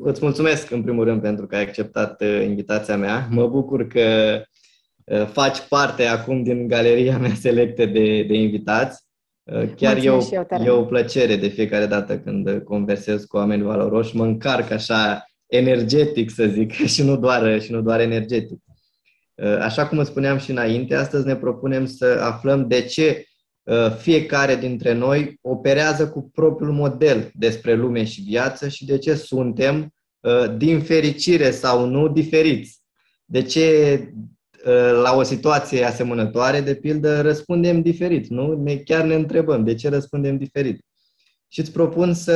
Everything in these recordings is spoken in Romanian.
Îți mulțumesc în primul rând pentru că ai acceptat uh, invitația mea. Mă bucur că uh, faci parte acum din galeria mea selectă de, de invitați. Uh, chiar eu, eu e o plăcere de fiecare dată când conversez cu oameni valoroși, mă încarc așa energetic, să zic, și nu doar, și nu doar energetic. Așa cum îți spuneam și înainte, astăzi ne propunem să aflăm de ce Uh, fiecare dintre noi operează cu propriul model despre lume și viață și de ce suntem, uh, din fericire sau nu, diferiți. De ce uh, la o situație asemănătoare, de pildă, răspundem diferit, nu? Ne, chiar ne întrebăm de ce răspundem diferit. Și îți propun să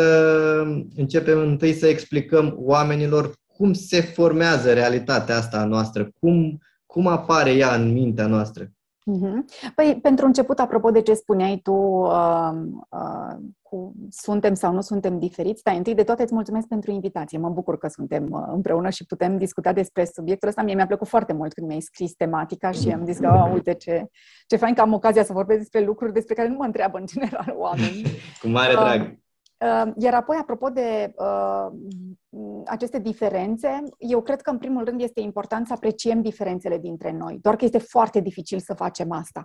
începem întâi să explicăm oamenilor cum se formează realitatea asta a noastră, cum, cum apare ea în mintea noastră. Uh-huh. Păi, pentru început, apropo de ce spuneai tu, uh, uh, cu suntem sau nu suntem diferiți, dar întâi de toate îți mulțumesc pentru invitație. Mă bucur că suntem uh, împreună și putem discuta despre subiectul ăsta. Mie mi-a plăcut foarte mult când mi-ai scris tematica și am zis că, oh, uite ce, ce fain că am ocazia să vorbesc despre lucruri despre care nu mă întreabă în general oameni. Cu mare drag. Uh, uh, iar apoi, apropo de uh, aceste diferențe, eu cred că în primul rând este important să apreciem diferențele dintre noi, doar că este foarte dificil să facem asta.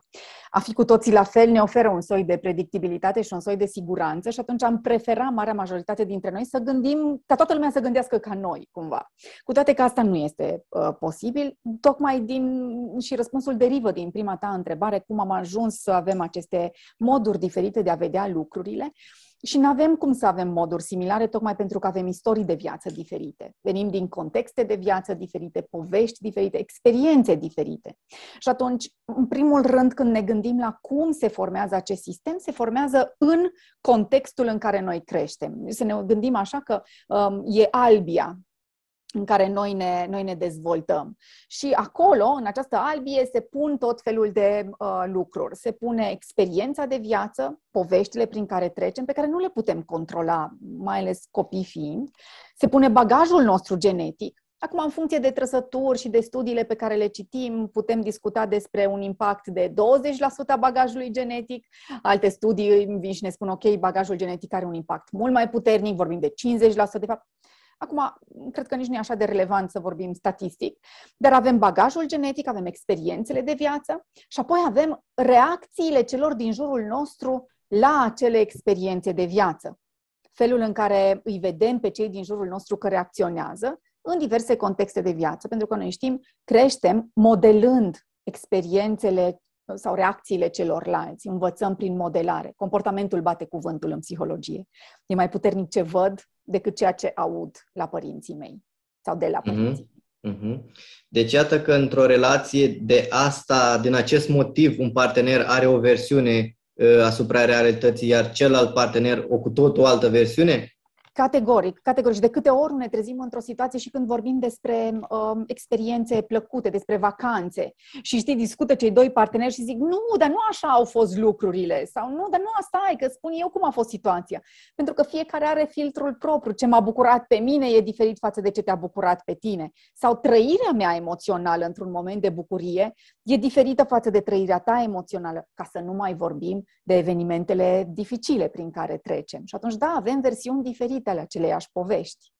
A fi cu toții la fel ne oferă un soi de predictibilitate și un soi de siguranță și atunci am preferat marea majoritate dintre noi să gândim, ca toată lumea să gândească ca noi, cumva. Cu toate că asta nu este uh, posibil, tocmai din, și răspunsul derivă din prima ta întrebare, cum am ajuns să avem aceste moduri diferite de a vedea lucrurile. Uh, și nu avem cum să avem moduri similare, tocmai pentru că avem istorii de viață diferite. Venim din contexte de viață diferite, povești diferite, experiențe diferite. Și atunci, în primul rând, când ne gândim la cum se formează acest sistem, se formează în contextul în care noi creștem. Să ne gândim așa că um, e albia, în care noi ne, noi ne dezvoltăm. Și acolo, în această albie, se pun tot felul de uh, lucruri. Se pune experiența de viață, poveștile prin care trecem, pe care nu le putem controla, mai ales copii fiind. Se pune bagajul nostru genetic. Acum, în funcție de trăsături și de studiile pe care le citim, putem discuta despre un impact de 20% a bagajului genetic. Alte studii vin și ne spun, ok, bagajul genetic are un impact mult mai puternic, vorbim de 50%. De fapt, Acum, cred că nici nu e așa de relevant să vorbim statistic, dar avem bagajul genetic, avem experiențele de viață și apoi avem reacțiile celor din jurul nostru la acele experiențe de viață. Felul în care îi vedem pe cei din jurul nostru că reacționează în diverse contexte de viață, pentru că noi știm, creștem modelând experiențele sau reacțiile celorlalți. Învățăm prin modelare. Comportamentul bate cuvântul în psihologie. E mai puternic ce văd decât ceea ce aud la părinții mei sau de la mhm. părinții mei. Mm-hmm. Deci iată că într-o relație de asta, din acest motiv, un partener are o versiune uh, asupra realității, iar celălalt partener o cu tot o altă versiune? Categoric, categoric. Și de câte ori ne trezim într-o situație și când vorbim despre um, experiențe plăcute, despre vacanțe și știi, discută cei doi parteneri și zic, nu, dar nu așa au fost lucrurile sau nu, dar nu asta e, că spun eu cum a fost situația. Pentru că fiecare are filtrul propriu. Ce m-a bucurat pe mine e diferit față de ce te-a bucurat pe tine. Sau trăirea mea emoțională într-un moment de bucurie e diferită față de trăirea ta emoțională, ca să nu mai vorbim de evenimentele dificile prin care trecem. Și atunci, da, avem versiuni diferite ale aceleiași povești.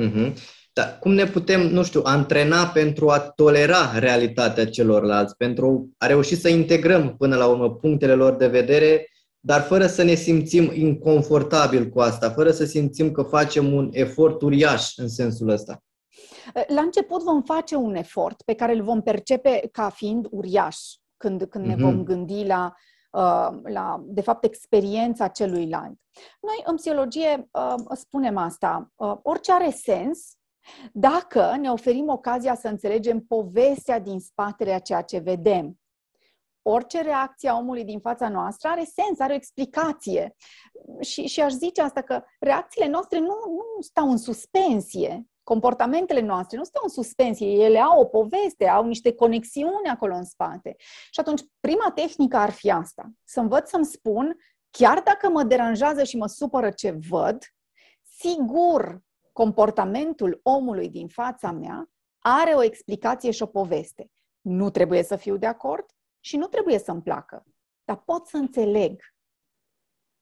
Mm-hmm. Dar cum ne putem, nu știu, antrena pentru a tolera realitatea celorlalți, pentru a reuși să integrăm până la urmă punctele lor de vedere, dar fără să ne simțim inconfortabil cu asta, fără să simțim că facem un efort uriaș în sensul ăsta? La început vom face un efort pe care îl vom percepe ca fiind uriaș când, când mm-hmm. ne vom gândi la Uh, la, de fapt, experiența celuilalt. Noi, în psihologie, uh, spunem asta. Uh, orice are sens dacă ne oferim ocazia să înțelegem povestea din spatele a ceea ce vedem. Orice reacție a omului din fața noastră are sens, are o explicație. Și, și aș zice asta că reacțiile noastre nu, nu stau în suspensie comportamentele noastre nu stau în suspensie, ele au o poveste, au niște conexiuni acolo în spate. Și atunci, prima tehnică ar fi asta, să învăț să-mi spun, chiar dacă mă deranjează și mă supără ce văd, sigur comportamentul omului din fața mea are o explicație și o poveste. Nu trebuie să fiu de acord, și nu trebuie să-mi placă, dar pot să înțeleg.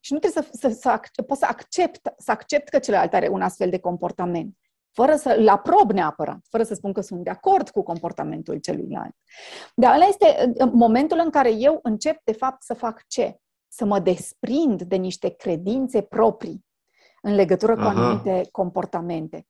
Și nu trebuie să, să, să, să pot să accept, să accept că celălalt are un astfel de comportament fără să-l aprob neapărat, fără să spun că sunt de acord cu comportamentul celuilalt. Dar ăla este uh, momentul în care eu încep, de fapt, să fac ce? Să mă desprind de niște credințe proprii în legătură cu Aha. anumite comportamente.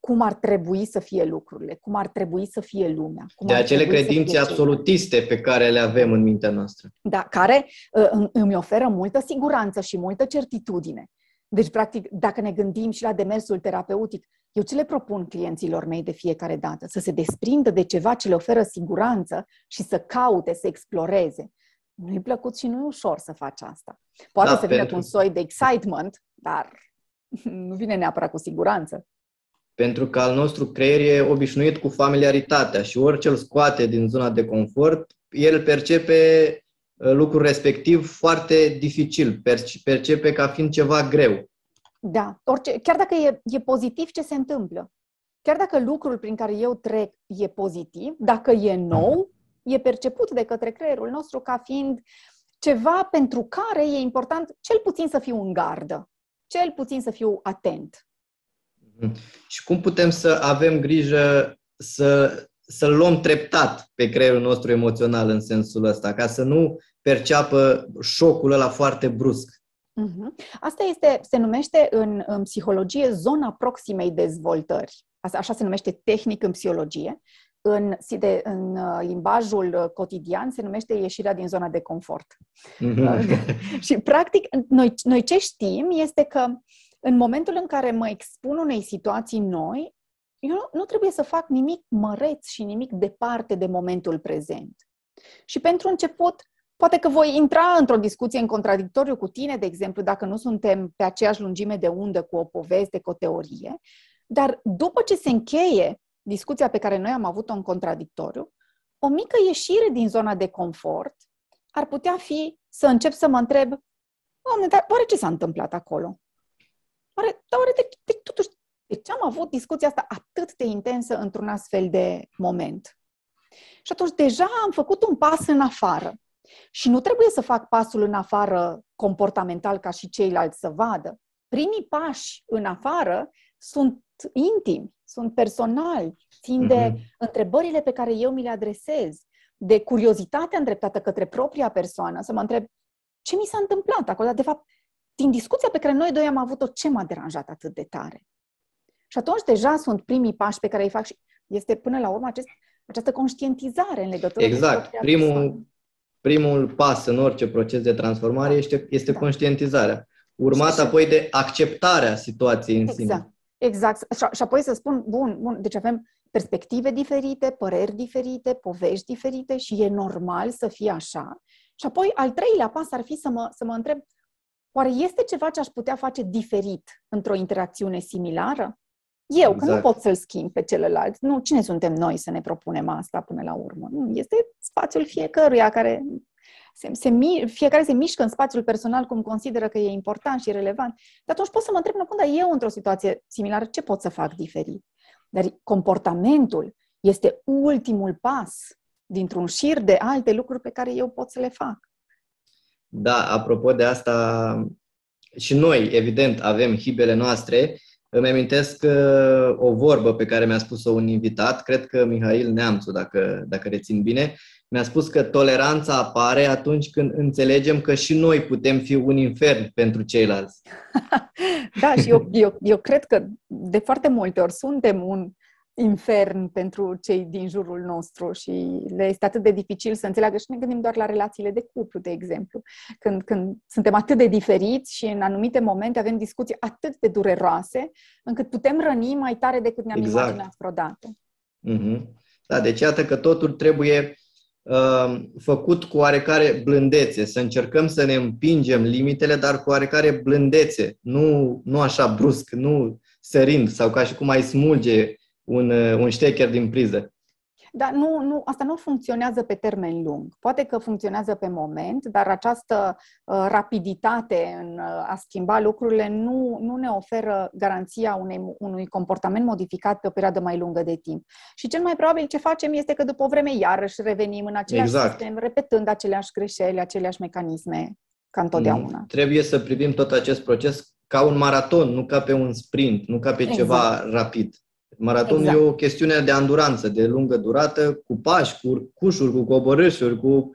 Cum ar trebui să fie lucrurile, cum ar trebui să fie lumea. Cum de acele credințe absolutiste pe care le avem în mintea noastră. Da, care uh, îmi oferă multă siguranță și multă certitudine. Deci, practic, dacă ne gândim și la demersul terapeutic, eu ce le propun clienților mei de fiecare dată? Să se desprindă de ceva ce le oferă siguranță și să caute, să exploreze. Nu-i plăcut și nu e ușor să faci asta. Poate da, să vină pentru... cu un soi de excitement, dar nu vine neapărat cu siguranță. Pentru că al nostru creier e obișnuit cu familiaritatea și orice îl scoate din zona de confort, el percepe uh, lucrul respectiv foarte dificil, percepe ca fiind ceva greu. Da, orice, chiar dacă e, e pozitiv ce se întâmplă, chiar dacă lucrul prin care eu trec e pozitiv, dacă e nou, e perceput de către creierul nostru ca fiind ceva pentru care e important cel puțin să fiu în gardă, cel puțin să fiu atent. Mhm. Și cum putem să avem grijă să, să luăm treptat pe creierul nostru emoțional în sensul ăsta, ca să nu perceapă șocul ăla foarte brusc? Uh-huh. Asta este, se numește în, în psihologie zona proximei dezvoltări. Asta, așa se numește tehnic în psihologie. În, de, în uh, limbajul uh, cotidian se numește ieșirea din zona de confort. Uh-huh. și, practic, noi, noi ce știm este că în momentul în care mă expun unei situații noi, eu nu, nu trebuie să fac nimic măreț și nimic departe de momentul prezent. Și pentru început, Poate că voi intra într-o discuție în contradictoriu cu tine, de exemplu, dacă nu suntem pe aceeași lungime de undă cu o poveste, cu o teorie, dar după ce se încheie discuția pe care noi am avut-o în contradictoriu, o mică ieșire din zona de confort ar putea fi să încep să mă întreb, Doamne, dar oare ce s-a întâmplat acolo? Oare, dar oare de, de, totuși, de ce am avut discuția asta atât de intensă într-un astfel de moment? Și atunci deja am făcut un pas în afară. Și nu trebuie să fac pasul în afară comportamental ca și ceilalți să vadă. Primii pași în afară sunt intimi, sunt personali, țin de mm-hmm. întrebările pe care eu mi le adresez, de curiozitatea îndreptată către propria persoană, să mă întreb ce mi s-a întâmplat acolo, dar de fapt, din discuția pe care noi doi am avut-o, ce m-a deranjat atât de tare? Și atunci deja sunt primii pași pe care îi fac și este până la urmă acest, această conștientizare în legătură exact. cu Primul, persoană primul pas în orice proces de transformare este, este da. conștientizarea, urmat apoi de acceptarea situației în exact. sine. Exact. Și, și apoi să spun, bun, bun, deci avem perspective diferite, păreri diferite, povești diferite și e normal să fie așa. Și apoi al treilea pas ar fi să mă, să mă întreb, oare este ceva ce aș putea face diferit într-o interacțiune similară? Eu, exact. că nu exact. pot să-l schimb pe celălalt. Nu, cine suntem noi să ne propunem asta până la urmă? Nu, este spațiul fiecăruia care se, se, fiecare se mișcă în spațiul personal cum consideră că e important și relevant. Dar atunci pot să mă întreb, nu, dar eu într-o situație similară, ce pot să fac diferit? Dar comportamentul este ultimul pas dintr-un șir de alte lucruri pe care eu pot să le fac. Da, apropo de asta, și noi, evident, avem hibele noastre îmi amintesc uh, o vorbă pe care mi-a spus-o un invitat, cred că Mihail Neamțu, dacă, dacă rețin bine, mi-a spus că toleranța apare atunci când înțelegem că și noi putem fi un infern pentru ceilalți. da, și eu, eu, eu cred că de foarte multe ori suntem un infern pentru cei din jurul nostru și le este atât de dificil să înțeleagă și ne gândim doar la relațiile de cuplu, de exemplu. Când, când suntem atât de diferiți și în anumite momente avem discuții atât de dureroase, încât putem răni mai tare decât ne-am exact. imaginat vreodată. Mm-hmm. Da, deci iată că totul trebuie uh, făcut cu oarecare blândețe, să încercăm să ne împingem limitele, dar cu oarecare blândețe, nu, nu așa brusc, nu sărind sau ca și cum ai smulge un, uh, un ștecher din priză. Dar nu, nu, asta nu funcționează pe termen lung. Poate că funcționează pe moment, dar această uh, rapiditate în uh, a schimba lucrurile nu, nu ne oferă garanția unei, unui comportament modificat pe o perioadă mai lungă de timp. Și cel mai probabil ce facem este că după o vreme iarăși revenim în același exact. sistem, repetând aceleași greșeli, aceleași mecanisme ca întotdeauna. Mm, trebuie să privim tot acest proces ca un maraton, nu ca pe un sprint, nu ca pe exact. ceva rapid. Maratonul exact. e o chestiune de anduranță, de lungă durată, cu pași, cu cușuri, cu coborâșuri, cu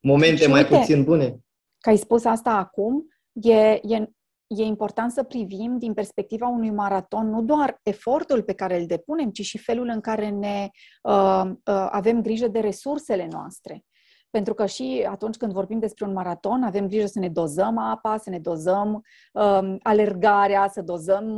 momente și mai uite, puțin bune. Că ai spus asta acum, e, e, e important să privim din perspectiva unui maraton nu doar efortul pe care îl depunem, ci și felul în care ne uh, uh, avem grijă de resursele noastre pentru că și atunci când vorbim despre un maraton, avem grijă să ne dozăm apa, să ne dozăm um, alergarea, să dozăm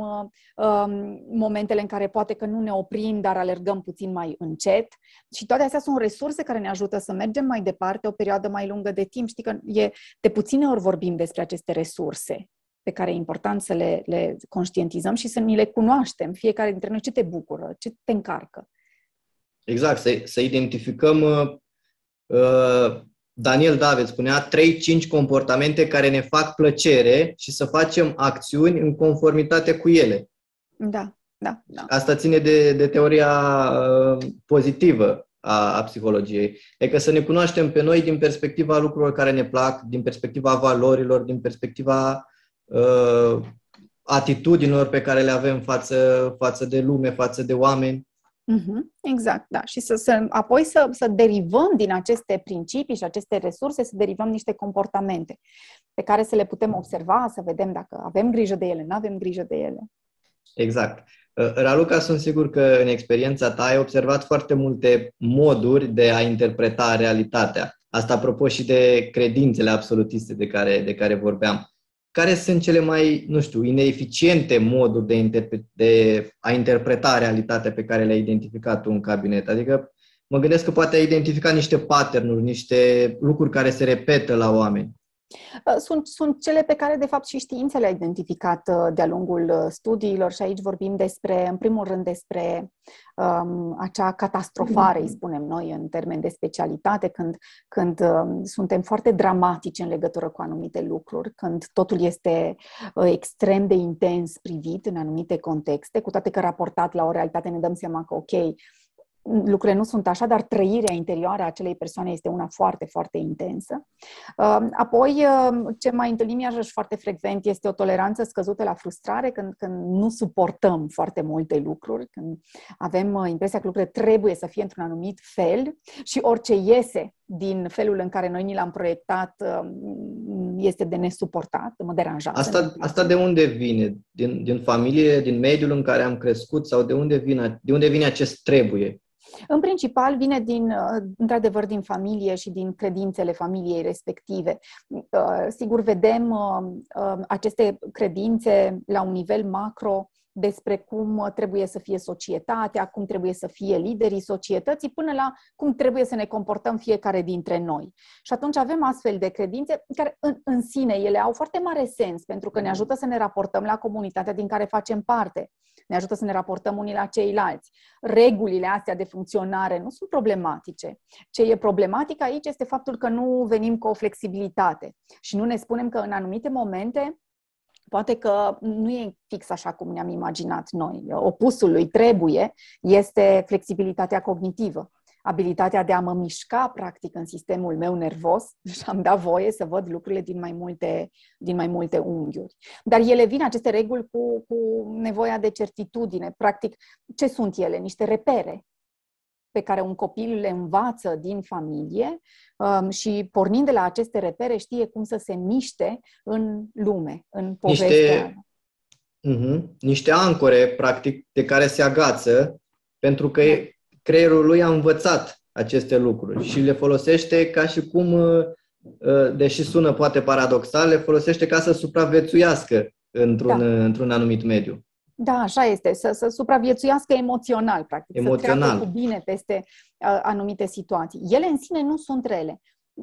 um, momentele în care poate că nu ne oprim, dar alergăm puțin mai încet. Și toate astea sunt resurse care ne ajută să mergem mai departe o perioadă mai lungă de timp. Știi că e, de puține ori vorbim despre aceste resurse pe care e important să le, le conștientizăm și să ni le cunoaștem. Fiecare dintre noi ce te bucură, ce te încarcă. Exact, să, să identificăm uh, Uh, Daniel David spunea 3-5 comportamente care ne fac plăcere și să facem acțiuni în conformitate cu ele. Da, da. da. Asta ține de, de teoria uh, pozitivă a, a psihologiei. Adică să ne cunoaștem pe noi din perspectiva lucrurilor care ne plac, din perspectiva valorilor, din perspectiva uh, atitudinilor pe care le avem față, față de lume, față de oameni. Mm-hmm, exact, da. Și să, să, apoi să, să derivăm din aceste principii și aceste resurse, să derivăm niște comportamente pe care să le putem observa, să vedem dacă avem grijă de ele, nu avem grijă de ele. Exact. Uh, Raluca, sunt sigur că în experiența ta ai observat foarte multe moduri de a interpreta realitatea. Asta apropo și de credințele absolutiste de care, de care vorbeam care sunt cele mai, nu știu, ineficiente moduri de, interpre- de a interpreta realitatea pe care le-ai identificat tu în cabinet? Adică mă gândesc că poate ai identificat niște pattern niște lucruri care se repetă la oameni. Uh, sunt, sunt cele pe care, de fapt, și știința le-a identificat uh, de-a lungul uh, studiilor și aici vorbim despre, în primul rând, despre um, acea catastrofare, îi spunem noi, în termen de specialitate, când, când um, suntem foarte dramatici în legătură cu anumite lucruri, când totul este uh, extrem de intens privit în anumite contexte, cu toate că raportat la o realitate ne dăm seama că, ok, lucrurile nu sunt așa, dar trăirea interioară a acelei persoane este una foarte, foarte intensă. Um, apoi, um, ce mai întâlnim iarăși foarte frecvent este o toleranță scăzută la frustrare, când, când nu suportăm foarte multe lucruri, când avem uh, impresia că lucrurile trebuie să fie într-un anumit fel și orice iese din felul în care noi ni l-am proiectat um, este de nesuportat, mă deranjează. Asta, asta de unde vine? Din, din familie, din mediul în care am crescut sau de unde vine, de unde vine acest trebuie? În principal vine din, uh, într-adevăr, din familie și din credințele familiei respective. Uh, sigur, vedem uh, aceste credințe la un nivel macro despre cum trebuie să fie societatea, cum trebuie să fie liderii societății, până la cum trebuie să ne comportăm fiecare dintre noi. Și atunci avem astfel de credințe care în, în sine ele au foarte mare sens, pentru că ne ajută să ne raportăm la comunitatea din care facem parte, ne ajută să ne raportăm unii la ceilalți. Regulile astea de funcționare nu sunt problematice. Ce e problematic aici este faptul că nu venim cu o flexibilitate și nu ne spunem că în anumite momente Poate că nu e fix așa cum ne-am imaginat noi. Opusul lui trebuie este flexibilitatea cognitivă, abilitatea de a mă mișca practic în sistemul meu nervos și am dat voie să văd lucrurile din mai multe, din mai multe unghiuri. Dar ele vin, aceste reguli, cu, cu nevoia de certitudine. Practic, ce sunt ele? Niște repere pe care un copil le învață din familie um, și pornind de la aceste repere știe cum să se miște în lume, în povestea. Niște, uh-huh, niște ancore, practic, de care se agață, pentru că da. Creierul lui a învățat aceste lucruri și le folosește ca și cum, uh, uh, deși sună poate paradoxal, le folosește ca să supraviețuiască într-un, da. într-un anumit mediu. Da, așa este, să, să supraviețuiască emoțional, practic, emoțional. să treacă cu bine peste uh, anumite situații. Ele în sine nu sunt rele.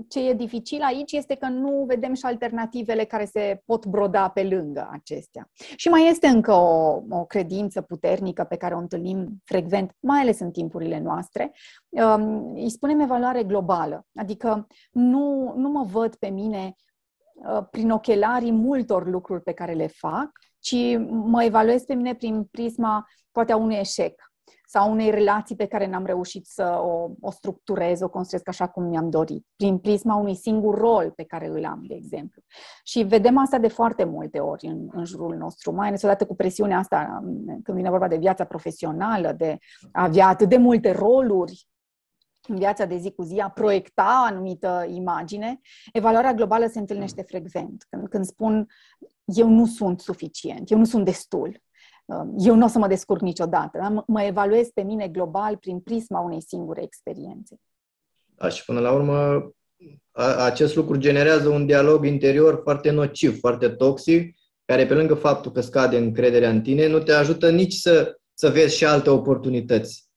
Ce e dificil aici este că nu vedem și alternativele care se pot broda pe lângă acestea. Și mai este încă o, o credință puternică pe care o întâlnim frecvent, mai ales în timpurile noastre. Um, îi spunem evaluare globală, adică nu, nu mă văd pe mine uh, prin ochelarii multor lucruri pe care le fac, ci mă evaluez pe mine prin prisma poate a unui eșec sau unei relații pe care n-am reușit să o, o structurez, o construiesc așa cum mi-am dorit, prin prisma unui singur rol pe care îl am, de exemplu. Și vedem asta de foarte multe ori în, în jurul nostru, mai ales odată cu presiunea asta, când vine vorba de viața profesională, de a avea atât de multe roluri în viața de zi cu zi, a proiecta anumită imagine, evaluarea globală se întâlnește frecvent. Când, când spun eu nu sunt suficient, eu nu sunt destul, Um, eu nu o să mă descurc niciodată. Mă evaluez pe mine global prin prisma unei singure experiențe. Da, și până la urmă, acest lucru generează un dialog interior foarte nociv, foarte toxic, care pe lângă faptul că scade încrederea în tine, nu te ajută nici să, să vezi și alte oportunități.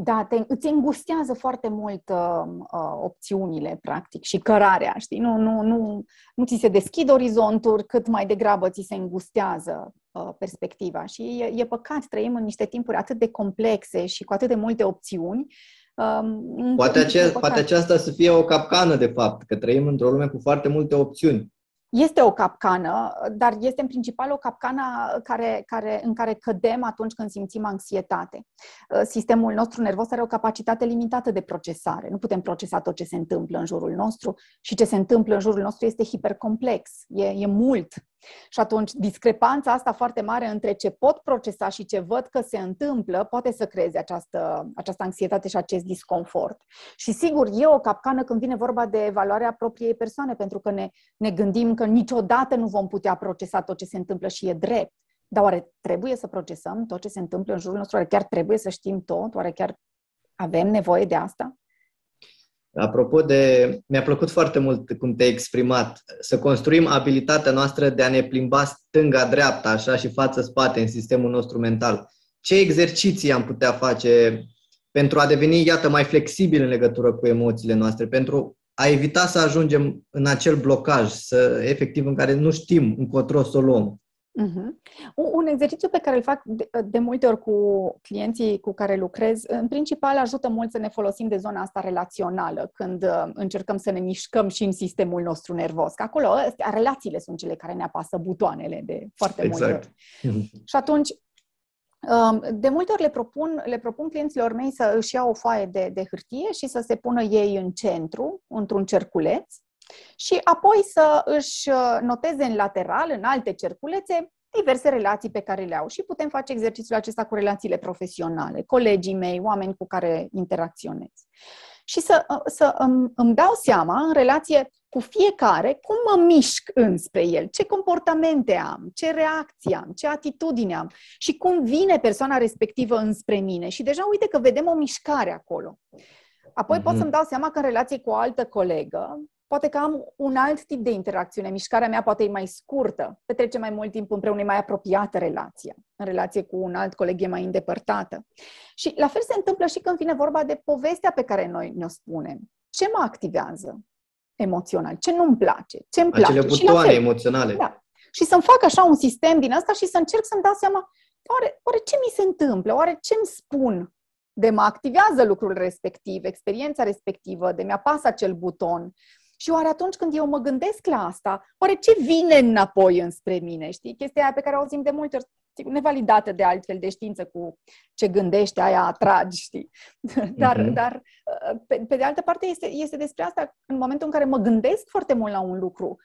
Da, te, îți îngustează foarte mult uh, uh, opțiunile, practic, și cărarea, știi? Nu, nu, nu, nu ți se deschid orizonturi, cât mai degrabă ți se îngustează uh, perspectiva. Și e, e păcat, trăim în niște timpuri atât de complexe și cu atât de multe opțiuni. Uh, poate, ace- poate aceasta să fie o capcană, de fapt, că trăim într-o lume cu foarte multe opțiuni. Este o capcană, dar este în principal o capcană care, care, în care cădem atunci când simțim anxietate. Uh, sistemul nostru nervos are o capacitate limitată de procesare. Nu putem procesa tot ce se întâmplă în jurul nostru și ce se întâmplă în jurul nostru este hipercomplex, e, e mult. Și atunci, discrepanța asta foarte mare între ce pot procesa și ce văd că se întâmplă poate să creeze această, această anxietate și acest disconfort. Și sigur, e o capcană când vine vorba de evaluarea propriei persoane, pentru că ne, ne gândim că niciodată nu vom putea procesa tot ce se întâmplă și e drept. Dar oare trebuie să procesăm tot ce se întâmplă în jurul nostru? Oare chiar trebuie să știm tot? Oare chiar avem nevoie de asta? Apropo de, mi-a plăcut foarte mult cum te-ai exprimat, să construim abilitatea noastră de a ne plimba stânga-dreapta, așa, și față-spate în sistemul nostru mental. Ce exerciții am putea face pentru a deveni, iată, mai flexibil în legătură cu emoțiile noastre, pentru a evita să ajungem în acel blocaj, să, efectiv, în care nu știm încotro să o luăm. Uh-huh. Un exercițiu pe care îl fac de, de multe ori cu clienții cu care lucrez, în principal ajută mult să ne folosim de zona asta relațională, când uh, încercăm să ne mișcăm și în sistemul nostru nervos. Că acolo astea, relațiile sunt cele care ne apasă butoanele de foarte exact. multe ori. și atunci, um, de multe ori le propun, le propun clienților mei să își iau o foaie de, de hârtie și să se pună ei în centru, într-un cerculeț, și apoi să își uh, noteze în lateral, în alte cerculețe, diverse relații pe care le au. Și putem face exercițiul acesta cu relațiile profesionale, colegii mei, oameni cu care interacționez. Și să, uh, să îmi, îmi dau seama în relație cu fiecare cum mă mișc înspre el, ce comportamente am, ce reacții am, ce atitudine am și cum vine persoana respectivă înspre mine. Și deja uite că vedem o mișcare acolo. Apoi mm-hmm. pot mhm. să-mi dau seama că în relație cu o altă colegă poate că am un alt tip de interacțiune. Mișcarea mea poate e mai scurtă, petrece mai mult timp împreună, e mai apropiată relația. În relație cu un alt coleg e mai îndepărtată. Și la fel se întâmplă și când vine vorba de povestea pe care noi ne-o spunem. Ce mă activează emoțional? Ce nu-mi place? Ce îmi place? Acele butoane emoționale. Da. Și să-mi fac așa un sistem din asta și să încerc să-mi dau seama oare, oare ce mi se întâmplă? Oare ce îmi spun de mă activează lucrul respectiv, experiența respectivă, de mi-apasă acel buton, și oare atunci când eu mă gândesc la asta, oare ce vine înapoi înspre mine? Știi? Chestia aia pe care o auzim de multe ori, sigur, nevalidată de altfel de știință cu ce gândește, aia atragi, știi? Dar, uh-huh. dar pe, pe de altă parte este, este despre asta în momentul în care mă gândesc foarte mult la un lucru,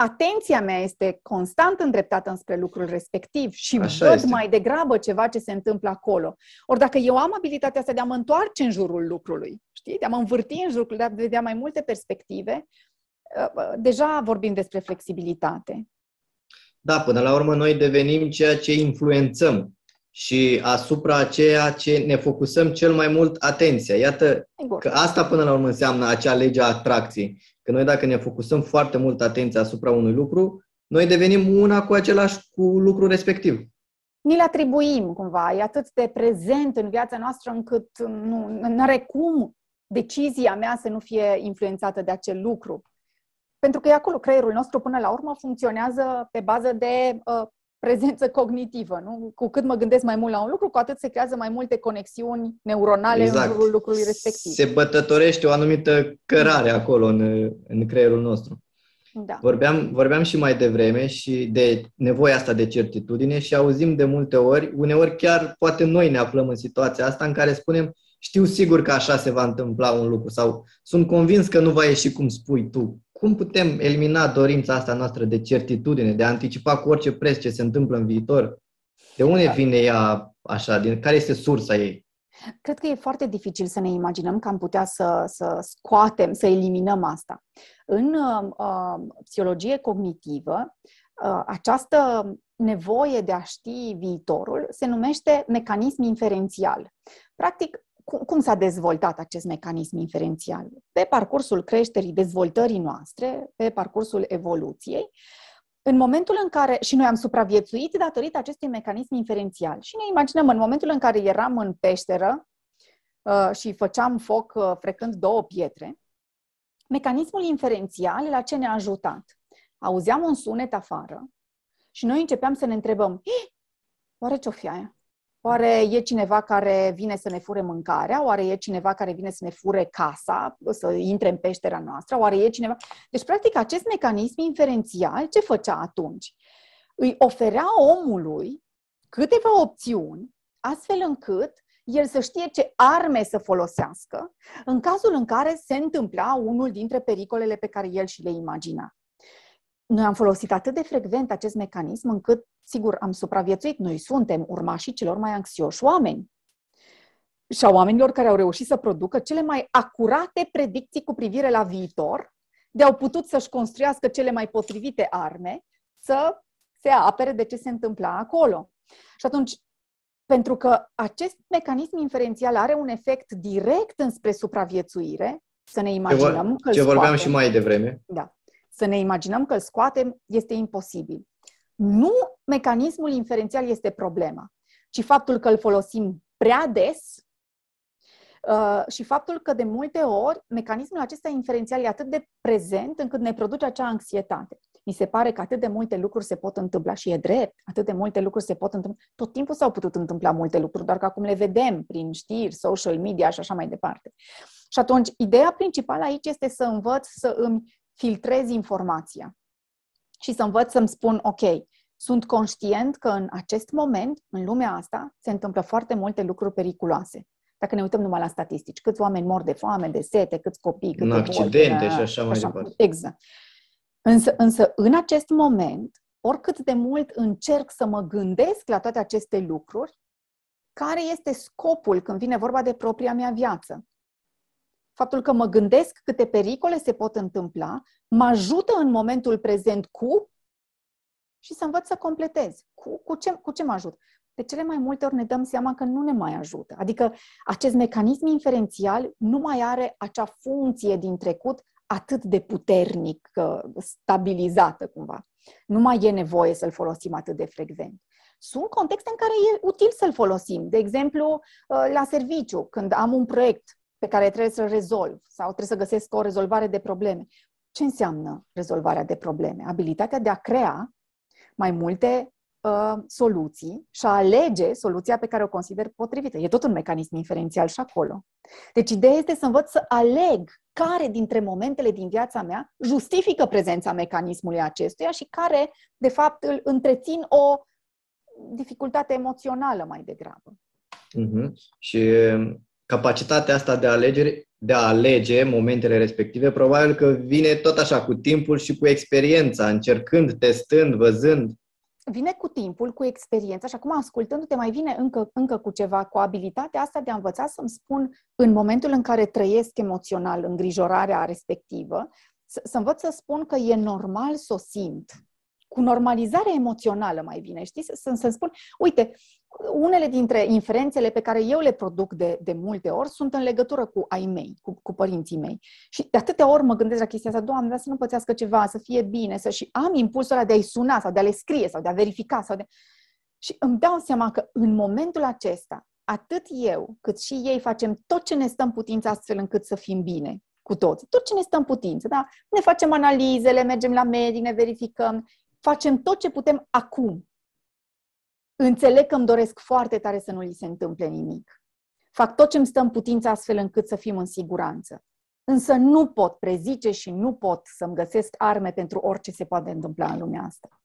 atenția mea este constant îndreptată înspre lucrul respectiv și Așa văd este. mai degrabă ceva ce se întâmplă acolo. Ori dacă eu am abilitatea asta de a mă întoarce în jurul lucrului, știi, de a mă învârti în jurul, de a vedea mai multe perspective, ă, ă, deja vorbim despre flexibilitate. Da, până la urmă noi devenim ceea ce influențăm și asupra ceea ce ne focusăm cel mai mult atenția. Iată că asta până la urmă înseamnă acea lege a atracției. Că noi dacă ne focusăm foarte mult atenția asupra unui lucru, noi devenim una cu același cu lucrul respectiv. Ni-l atribuim cumva, e atât de prezent în viața noastră încât nu are cum decizia mea să nu fie influențată de acel lucru. Pentru că e acolo, creierul nostru până la urmă funcționează pe bază de uh, prezență cognitivă. Nu? Cu cât mă gândesc mai mult la un lucru, cu atât se creează mai multe conexiuni neuronale exact. în jurul lucrului respectiv. Se bătătorește o anumită cărare acolo în, în creierul nostru. Da. Vorbeam, vorbeam și mai devreme și de nevoia asta de certitudine și auzim de multe ori, uneori chiar poate noi ne aflăm în situația asta în care spunem știu sigur că așa se va întâmpla un lucru sau sunt convins că nu va ieși cum spui tu. Cum putem elimina dorința asta noastră de certitudine, de a anticipa cu orice preț ce se întâmplă în viitor? De unde da. vine ea așa? Din, care este sursa ei? Cred că e foarte dificil să ne imaginăm că am putea să, să scoatem, să eliminăm asta. În uh, uh, psihologie cognitivă, uh, această nevoie de a ști viitorul se numește mecanism inferențial. Practic, cum, cum s-a dezvoltat acest mecanism inferențial? Pe parcursul creșterii, dezvoltării noastre, pe parcursul evoluției, în momentul în care, și noi am supraviețuit datorită acestui mecanism inferențial și ne imaginăm în momentul în care eram în peșteră uh, și făceam foc uh, frecând două pietre, mecanismul inferențial la ce ne-a ajutat? Auzeam un sunet afară și noi începeam să ne întrebăm, oare ce-o fi aia? Oare e cineva care vine să ne fure mâncarea? Oare e cineva care vine să ne fure casa, să intre în peștera noastră? Oare e cineva... Deci, practic, acest mecanism inferențial ce făcea atunci? Îi oferea omului câteva opțiuni, astfel încât el să știe ce arme să folosească în cazul în care se întâmpla unul dintre pericolele pe care el și le imagina. Noi am folosit atât de frecvent acest mecanism încât, sigur, am supraviețuit. Noi suntem urmașii celor mai anxioși oameni și a oamenilor care au reușit să producă cele mai acurate predicții cu privire la viitor, de au putut să-și construiască cele mai potrivite arme să se apere de ce se întâmpla acolo. Și atunci, pentru că acest mecanism inferențial are un efect direct înspre supraviețuire, să ne imaginăm ce, că ce vorbeam și mai devreme. Da să ne imaginăm că îl scoatem este imposibil. Nu mecanismul inferențial este problema, ci faptul că îl folosim prea des uh, și faptul că de multe ori mecanismul acesta inferențial e atât de prezent încât ne produce acea anxietate. Mi se pare că atât de multe lucruri se pot întâmpla și e drept, atât de multe lucruri se pot întâmpla. Tot timpul s-au putut întâmpla multe lucruri, doar că acum le vedem prin știri, social media și așa mai departe. Și atunci, ideea principală aici este să învăț să îmi filtrez informația și să învăț să-mi spun, ok, sunt conștient că în acest moment, în lumea asta, se întâmplă foarte multe lucruri periculoase. Dacă ne uităm numai la statistici, câți oameni mor de foame, de sete, câți copii, câte în accidente boli, și așa mai așa, departe. Exact. Însă, însă, în acest moment, oricât de mult încerc să mă gândesc la toate aceste lucruri, care este scopul când vine vorba de propria mea viață? Faptul că mă gândesc câte pericole se pot întâmpla, mă ajută în momentul prezent cu și să învăț să completez. Cu, cu, ce, cu ce mă ajut? De cele mai multe ori ne dăm seama că nu ne mai ajută. Adică acest mecanism inferențial nu mai are acea funcție din trecut atât de puternic, stabilizată cumva. Nu mai e nevoie să-l folosim atât de frecvent. Sunt contexte în care e util să-l folosim. De exemplu, la serviciu, când am un proiect pe care trebuie să-l rezolv sau trebuie să găsesc o rezolvare de probleme. Ce înseamnă rezolvarea de probleme? Abilitatea de a crea mai multe uh, soluții și a alege soluția pe care o consider potrivită. E tot un mecanism inferențial și acolo. Deci ideea este să învăț să aleg care dintre momentele din viața mea justifică prezența mecanismului acestuia și care, de fapt, îl întrețin o dificultate emoțională mai degrabă. Uh-huh. Și capacitatea asta de alegere, de a alege momentele respective, probabil că vine tot așa, cu timpul și cu experiența, încercând, testând, văzând. Vine cu timpul, cu experiența și acum ascultându-te mai vine încă, încă cu ceva, cu abilitatea asta de a învăța să-mi spun în momentul în care trăiesc emoțional îngrijorarea respectivă, să, să învăț să spun că e normal să o simt cu normalizare emoțională mai bine, știi? Să, să spun, uite, unele dintre inferențele pe care eu le produc de, de multe ori sunt în legătură cu ai mei, cu, cu părinții mei. Și de atâtea ori mă gândesc la chestia asta, Doamne, să nu pățească ceva, să fie bine, să și am impulsul ăla de a-i suna sau de a le scrie sau de a verifica sau de... Și îmi dau seama că în momentul acesta atât eu cât și ei facem tot ce ne stă în putință astfel încât să fim bine cu toți. Tot ce ne stă în putință, da? Ne facem analizele, mergem la medic, ne verificăm, facem tot ce putem acum. Înțeleg că îmi doresc foarte tare să nu li se întâmple nimic. Fac tot ce îmi stă în putință astfel încât să fim în siguranță. Însă nu pot prezice și nu pot să-mi găsesc arme pentru orice se poate întâmpla în lumea asta.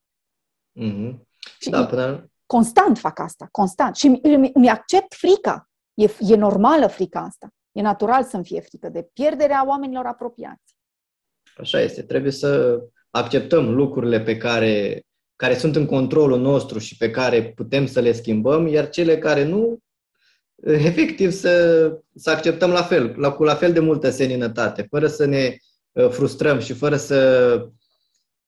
Mm-hmm. Și da, până... Constant fac asta, constant. Și îmi accept frica. E, e normală frica asta. E natural să-mi fie frică de pierderea oamenilor apropiați. Așa este. Trebuie să acceptăm lucrurile pe care, care sunt în controlul nostru și pe care putem să le schimbăm, iar cele care nu, efectiv să, să acceptăm la fel, la, cu la fel de multă seninătate, fără să ne uh, frustrăm și fără să,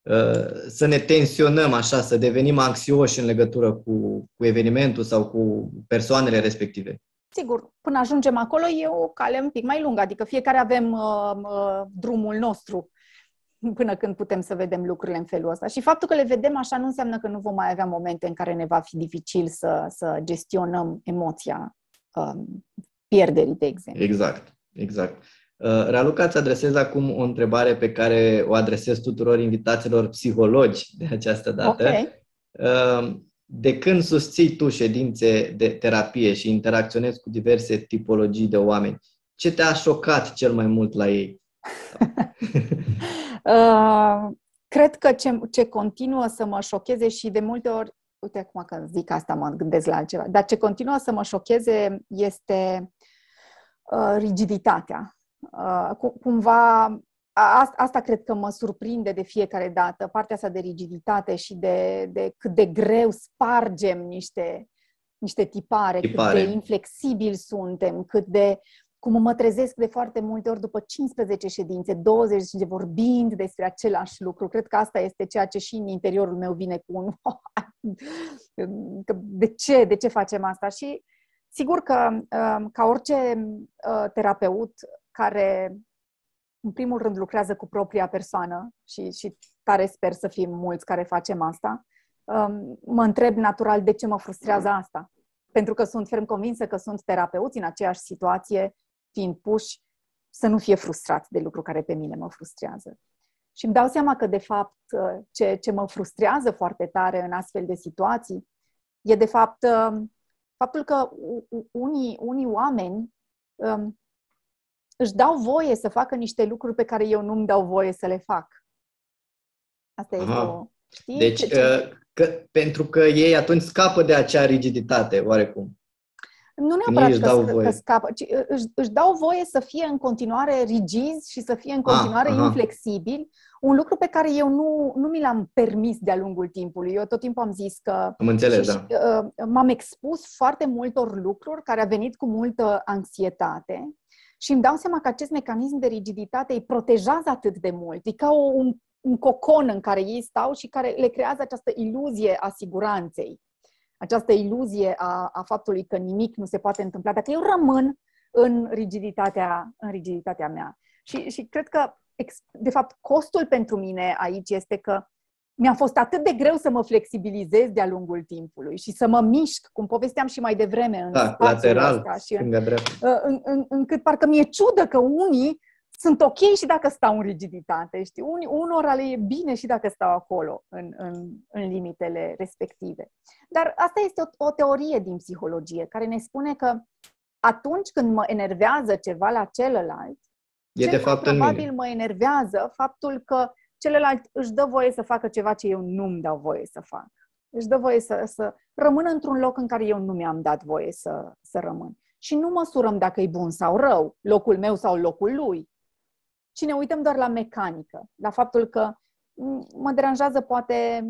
uh, să ne tensionăm așa, să devenim anxioși în legătură cu, cu evenimentul sau cu persoanele respective. Sigur, până ajungem acolo e o cale un pic mai lungă, adică fiecare avem uh, uh, drumul nostru până când putem să vedem lucrurile în felul ăsta. Și faptul că le vedem așa nu înseamnă că nu vom mai avea momente în care ne va fi dificil să, să gestionăm emoția um, pierderii, de exemplu. Exact, exact. Uh, Raluca, îți adresez acum o întrebare pe care o adresez tuturor invitaților psihologi de această dată. Okay. Uh, de când susții tu ședințe de terapie și interacționezi cu diverse tipologii de oameni, ce te-a șocat cel mai mult la ei? uh, cred că ce, ce continuă să mă șocheze și de multe ori, uite acum când zic asta mă gândesc la altceva, dar ce continuă să mă șocheze este uh, rigiditatea. Uh, cumva Asta cred că mă surprinde de fiecare dată, partea asta de rigiditate și de, de cât de greu spargem niște, niște tipare, tipare, cât de inflexibili suntem, cât de cum mă trezesc de foarte multe ori după 15 ședințe, 20 de vorbind despre același lucru. Cred că asta este ceea ce și în interiorul meu vine cu un de ce, de ce facem asta? Și sigur că um, ca orice uh, terapeut care în primul rând, lucrează cu propria persoană și, și tare sper să fim mulți care facem asta, um, mă întreb natural de ce mă frustrează asta. Pentru că sunt ferm convinsă că sunt terapeuți în aceeași situație, fiind puși să nu fie frustrați de lucru care pe mine mă frustrează. Și îmi dau seama că, de fapt, ce, ce mă frustrează foarte tare în astfel de situații e, de fapt, um, faptul că unii, unii oameni um, își dau voie să facă niște lucruri pe care eu nu-mi dau voie să le fac. Asta este o... Știi? Deci, ce, ce... Uh, că, pentru că ei atunci scapă de acea rigiditate, oarecum. Nu neapărat că, dau voie. că scapă, ci uh, își, își dau voie să fie în continuare rigizi și să fie în continuare ah, inflexibili, un lucru pe care eu nu, nu mi l-am permis de-a lungul timpului. Eu tot timpul am zis că... Am înțeles, și, da. Uh, m-am expus foarte multor lucruri care a venit cu multă anxietate și îmi dau seama că acest mecanism de rigiditate îi protejează atât de mult. E ca o, un, un cocon în care ei stau și care le creează această iluzie a siguranței. Această iluzie a, a faptului că nimic nu se poate întâmpla dacă eu rămân în rigiditatea, în rigiditatea mea. Și, și cred că, de fapt, costul pentru mine aici este că mi-a fost atât de greu să mă flexibilizez de-a lungul timpului și să mă mișc, cum povesteam și mai devreme în da, lateral, ăsta și în, în, în, în, încât parcă mi-e ciudă că unii sunt ok și dacă stau în rigiditate, știi? Unii, unora le e bine și dacă stau acolo, în, în, în limitele respective. Dar asta este o, o teorie din psihologie care ne spune că atunci când mă enervează ceva la celălalt, e de fapt probabil mă enervează faptul că celălalt își dă voie să facă ceva ce eu nu-mi dau voie să fac. Își dă voie să, să rămână într-un loc în care eu nu mi-am dat voie să, să rămân. Și nu măsurăm dacă e bun sau rău, locul meu sau locul lui, ci ne uităm doar la mecanică, la faptul că mă deranjează poate,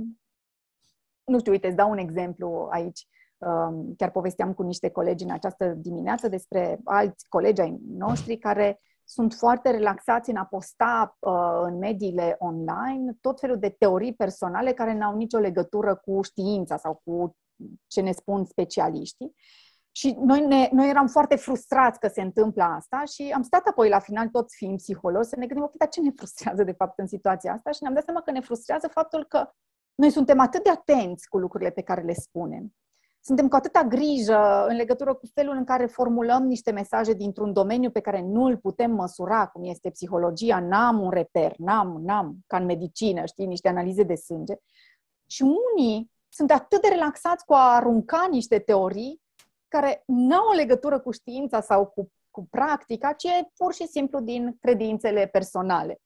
nu știu, uite, îți dau un exemplu aici. Um, chiar povesteam cu niște colegi în această dimineață despre alți colegi ai noștri care sunt foarte relaxați în a posta uh, în mediile online tot felul de teorii personale care n-au nicio legătură cu știința sau cu ce ne spun specialiștii. Și noi, ne, noi eram foarte frustrați că se întâmplă asta și am stat apoi la final, toți fiind psihologi, să ne gândim, ok, dar ce ne frustrează de fapt în situația asta? Și ne-am dat seama că ne frustrează faptul că noi suntem atât de atenți cu lucrurile pe care le spunem suntem cu atâta grijă în legătură cu felul în care formulăm niște mesaje dintr-un domeniu pe care nu îl putem măsura, cum este psihologia, n-am un reper, n-am, n-am, ca în medicină, știi, niște analize de sânge. Și unii sunt atât de relaxați cu a arunca niște teorii care nu au o legătură cu știința sau cu, cu practica, ci e pur și simplu din credințele personale.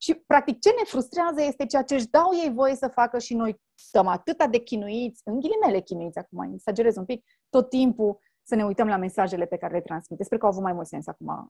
Și, practic, ce ne frustrează este ceea ce își dau ei voie să facă și noi stăm atâta de chinuiți, în ghilimele chinuiți acum, exagerez un pic, tot timpul să ne uităm la mesajele pe care le transmite. Sper că au avut mai mult sens acum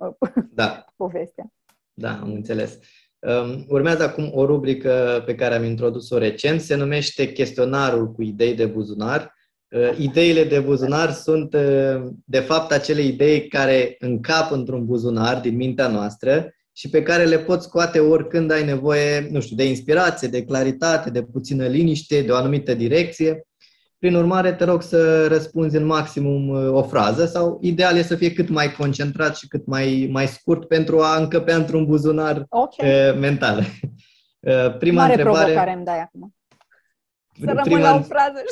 da. povestea. Da, am înțeles. Um, urmează acum o rubrică pe care am introdus-o recent, se numește chestionarul cu idei de buzunar. Uh, ideile de buzunar sunt, uh, de fapt, acele idei care încap într-un buzunar din mintea noastră și pe care le poți scoate oricând ai nevoie, nu știu, de inspirație, de claritate, de puțină liniște, de o anumită direcție. Prin urmare, te rog să răspunzi în maximum uh, o frază sau ideal e să fie cât mai concentrat și cât mai, mai scurt pentru a încăpea într-un buzunar okay. Uh, mental. Uh, prima Mare întrebare... provocare îmi dai acum. Să rămân prima... la o frază,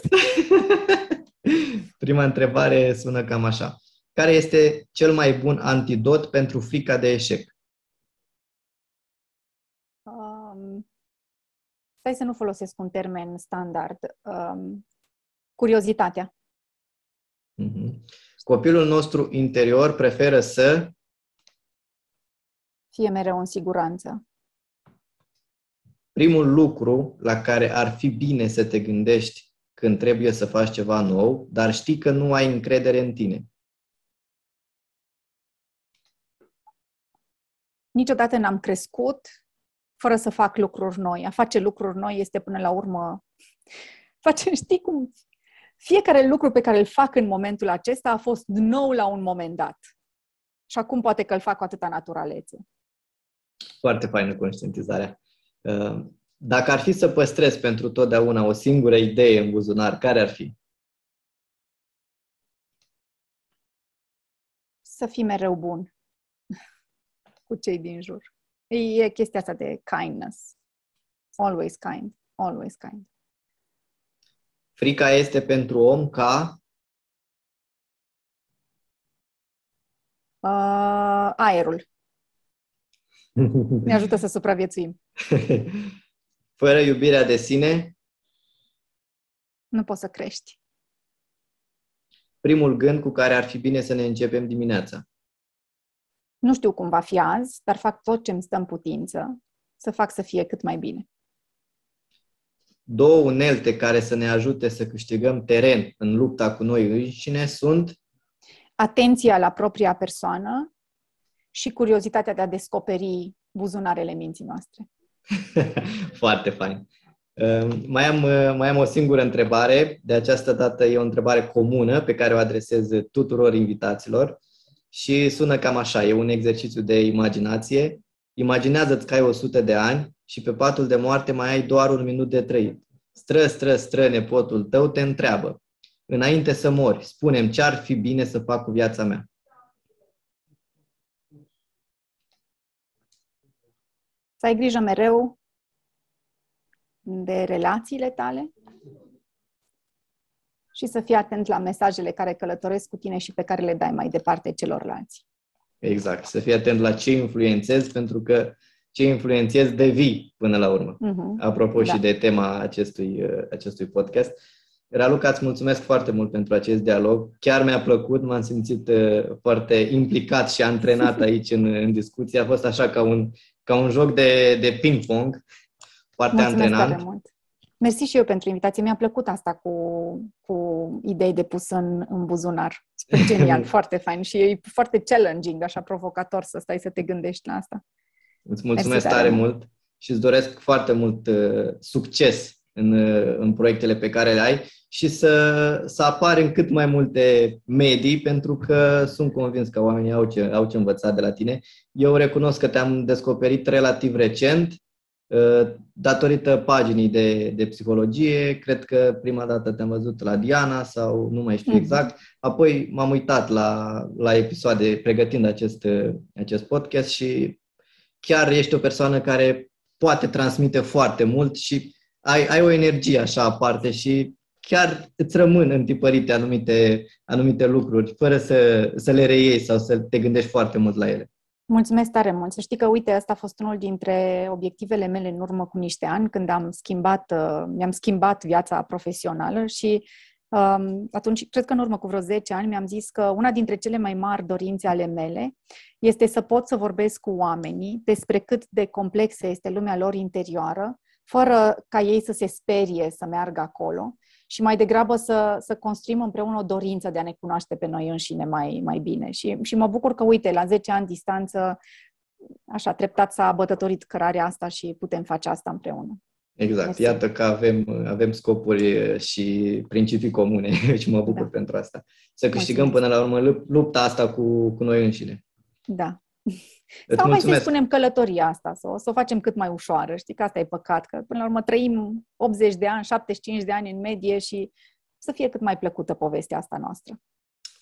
Prima întrebare sună cam așa. Care este cel mai bun antidot pentru frica de eșec? stai să nu folosesc un termen standard, um, curiozitatea. Mm-hmm. Copilul nostru interior preferă să fie mereu în siguranță. Primul lucru la care ar fi bine să te gândești când trebuie să faci ceva nou, dar știi că nu ai încredere în tine. Niciodată n-am crescut fără să fac lucruri noi. A face lucruri noi este până la urmă... Face, știi cum? Fiecare lucru pe care îl fac în momentul acesta a fost nou la un moment dat. Și acum poate că îl fac cu atâta naturalețe. Foarte faină conștientizarea. Uh, dacă ar fi să păstrez pentru totdeauna o singură idee în buzunar, care ar fi? Să fii mereu bun cu cei din jur. E chestia asta de kindness. Always kind. Always kind. Frica este pentru om ca uh, aerul. Ne ajută să supraviețuim. Fără iubirea de sine? Nu poți să crești. Primul gând cu care ar fi bine să ne începem dimineața? Nu știu cum va fi azi, dar fac tot ce îmi stă în putință să fac să fie cât mai bine. Două unelte care să ne ajute să câștigăm teren în lupta cu noi înșine sunt atenția la propria persoană și curiozitatea de a descoperi buzunarele minții noastre. Foarte fain. Ehm, mai am, mai am o singură întrebare. De această dată e o întrebare comună pe care o adresez tuturor invitaților și sună cam așa, e un exercițiu de imaginație. Imaginează-ți că ai 100 de ani și pe patul de moarte mai ai doar un minut de trăit. Stră, stră, stră, nepotul tău te întreabă. Înainte să mori, spunem ce ar fi bine să fac cu viața mea. Să ai grijă mereu de relațiile tale, și să fii atent la mesajele care călătoresc cu tine și pe care le dai mai departe celorlalți. Exact. Să fii atent la ce influențezi, pentru că ce influențezi devii până la urmă. Uh-huh. Apropo da. și de tema acestui, uh, acestui podcast. Raluca, îți mulțumesc foarte mult pentru acest dialog. Chiar mi-a plăcut, m-am simțit uh, foarte implicat și antrenat aici în, în discuție. A fost așa ca un, ca un joc de, de ping-pong, foarte mulțumesc antrenant. Tare mult. Mersi și eu pentru invitație. Mi-a plăcut asta cu, cu idei de pus în, în buzunar. Super genial, foarte fain și e foarte challenging, așa provocator să stai să te gândești la asta. Îți mulțumesc Mersi tare mult și îți doresc foarte mult uh, succes în, uh, în proiectele pe care le ai și să, să apari în cât mai multe medii, pentru că sunt convins că oamenii au ce, au ce învăța de la tine. Eu recunosc că te-am descoperit relativ recent Uh, datorită paginii de, de psihologie, cred că prima dată te-am văzut la Diana sau nu mai știu mm. exact, apoi m-am uitat la, la episoade pregătind acest, acest podcast și chiar ești o persoană care poate transmite foarte mult și ai, ai o energie așa aparte și chiar îți rămân întipărite anumite, anumite lucruri, fără să, să le reiei sau să te gândești foarte mult la ele. Mulțumesc tare mult. Să știi că, uite, asta a fost unul dintre obiectivele mele în urmă cu niște ani, când am schimbat, uh, mi-am schimbat viața profesională și um, atunci, cred că în urmă cu vreo 10 ani, mi-am zis că una dintre cele mai mari dorințe ale mele este să pot să vorbesc cu oamenii despre cât de complexă este lumea lor interioară, fără ca ei să se sperie să meargă acolo și mai degrabă să, să construim împreună o dorință de a ne cunoaște pe noi înșine mai, mai bine. Și, și mă bucur că, uite, la 10 ani distanță, așa, treptat s-a bătătorit cărarea asta și putem face asta împreună. Exact. Mersi. Iată că avem, avem scopuri și principii comune și mă bucur da. pentru asta. Să câștigăm Mulțumesc. până la urmă lupta asta cu, cu noi înșine. Da. Îți Sau mai să spunem călătoria asta, să o, să o facem cât mai ușoară. Știi că asta e păcat, că până la urmă trăim 80 de ani, 75 de ani în medie și să fie cât mai plăcută povestea asta noastră.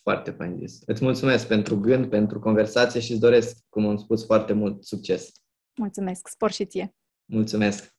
Foarte fain zis. Îți mulțumesc pentru gând, pentru conversație și îți doresc, cum am spus, foarte mult succes. Mulțumesc. Spor și ție. Mulțumesc.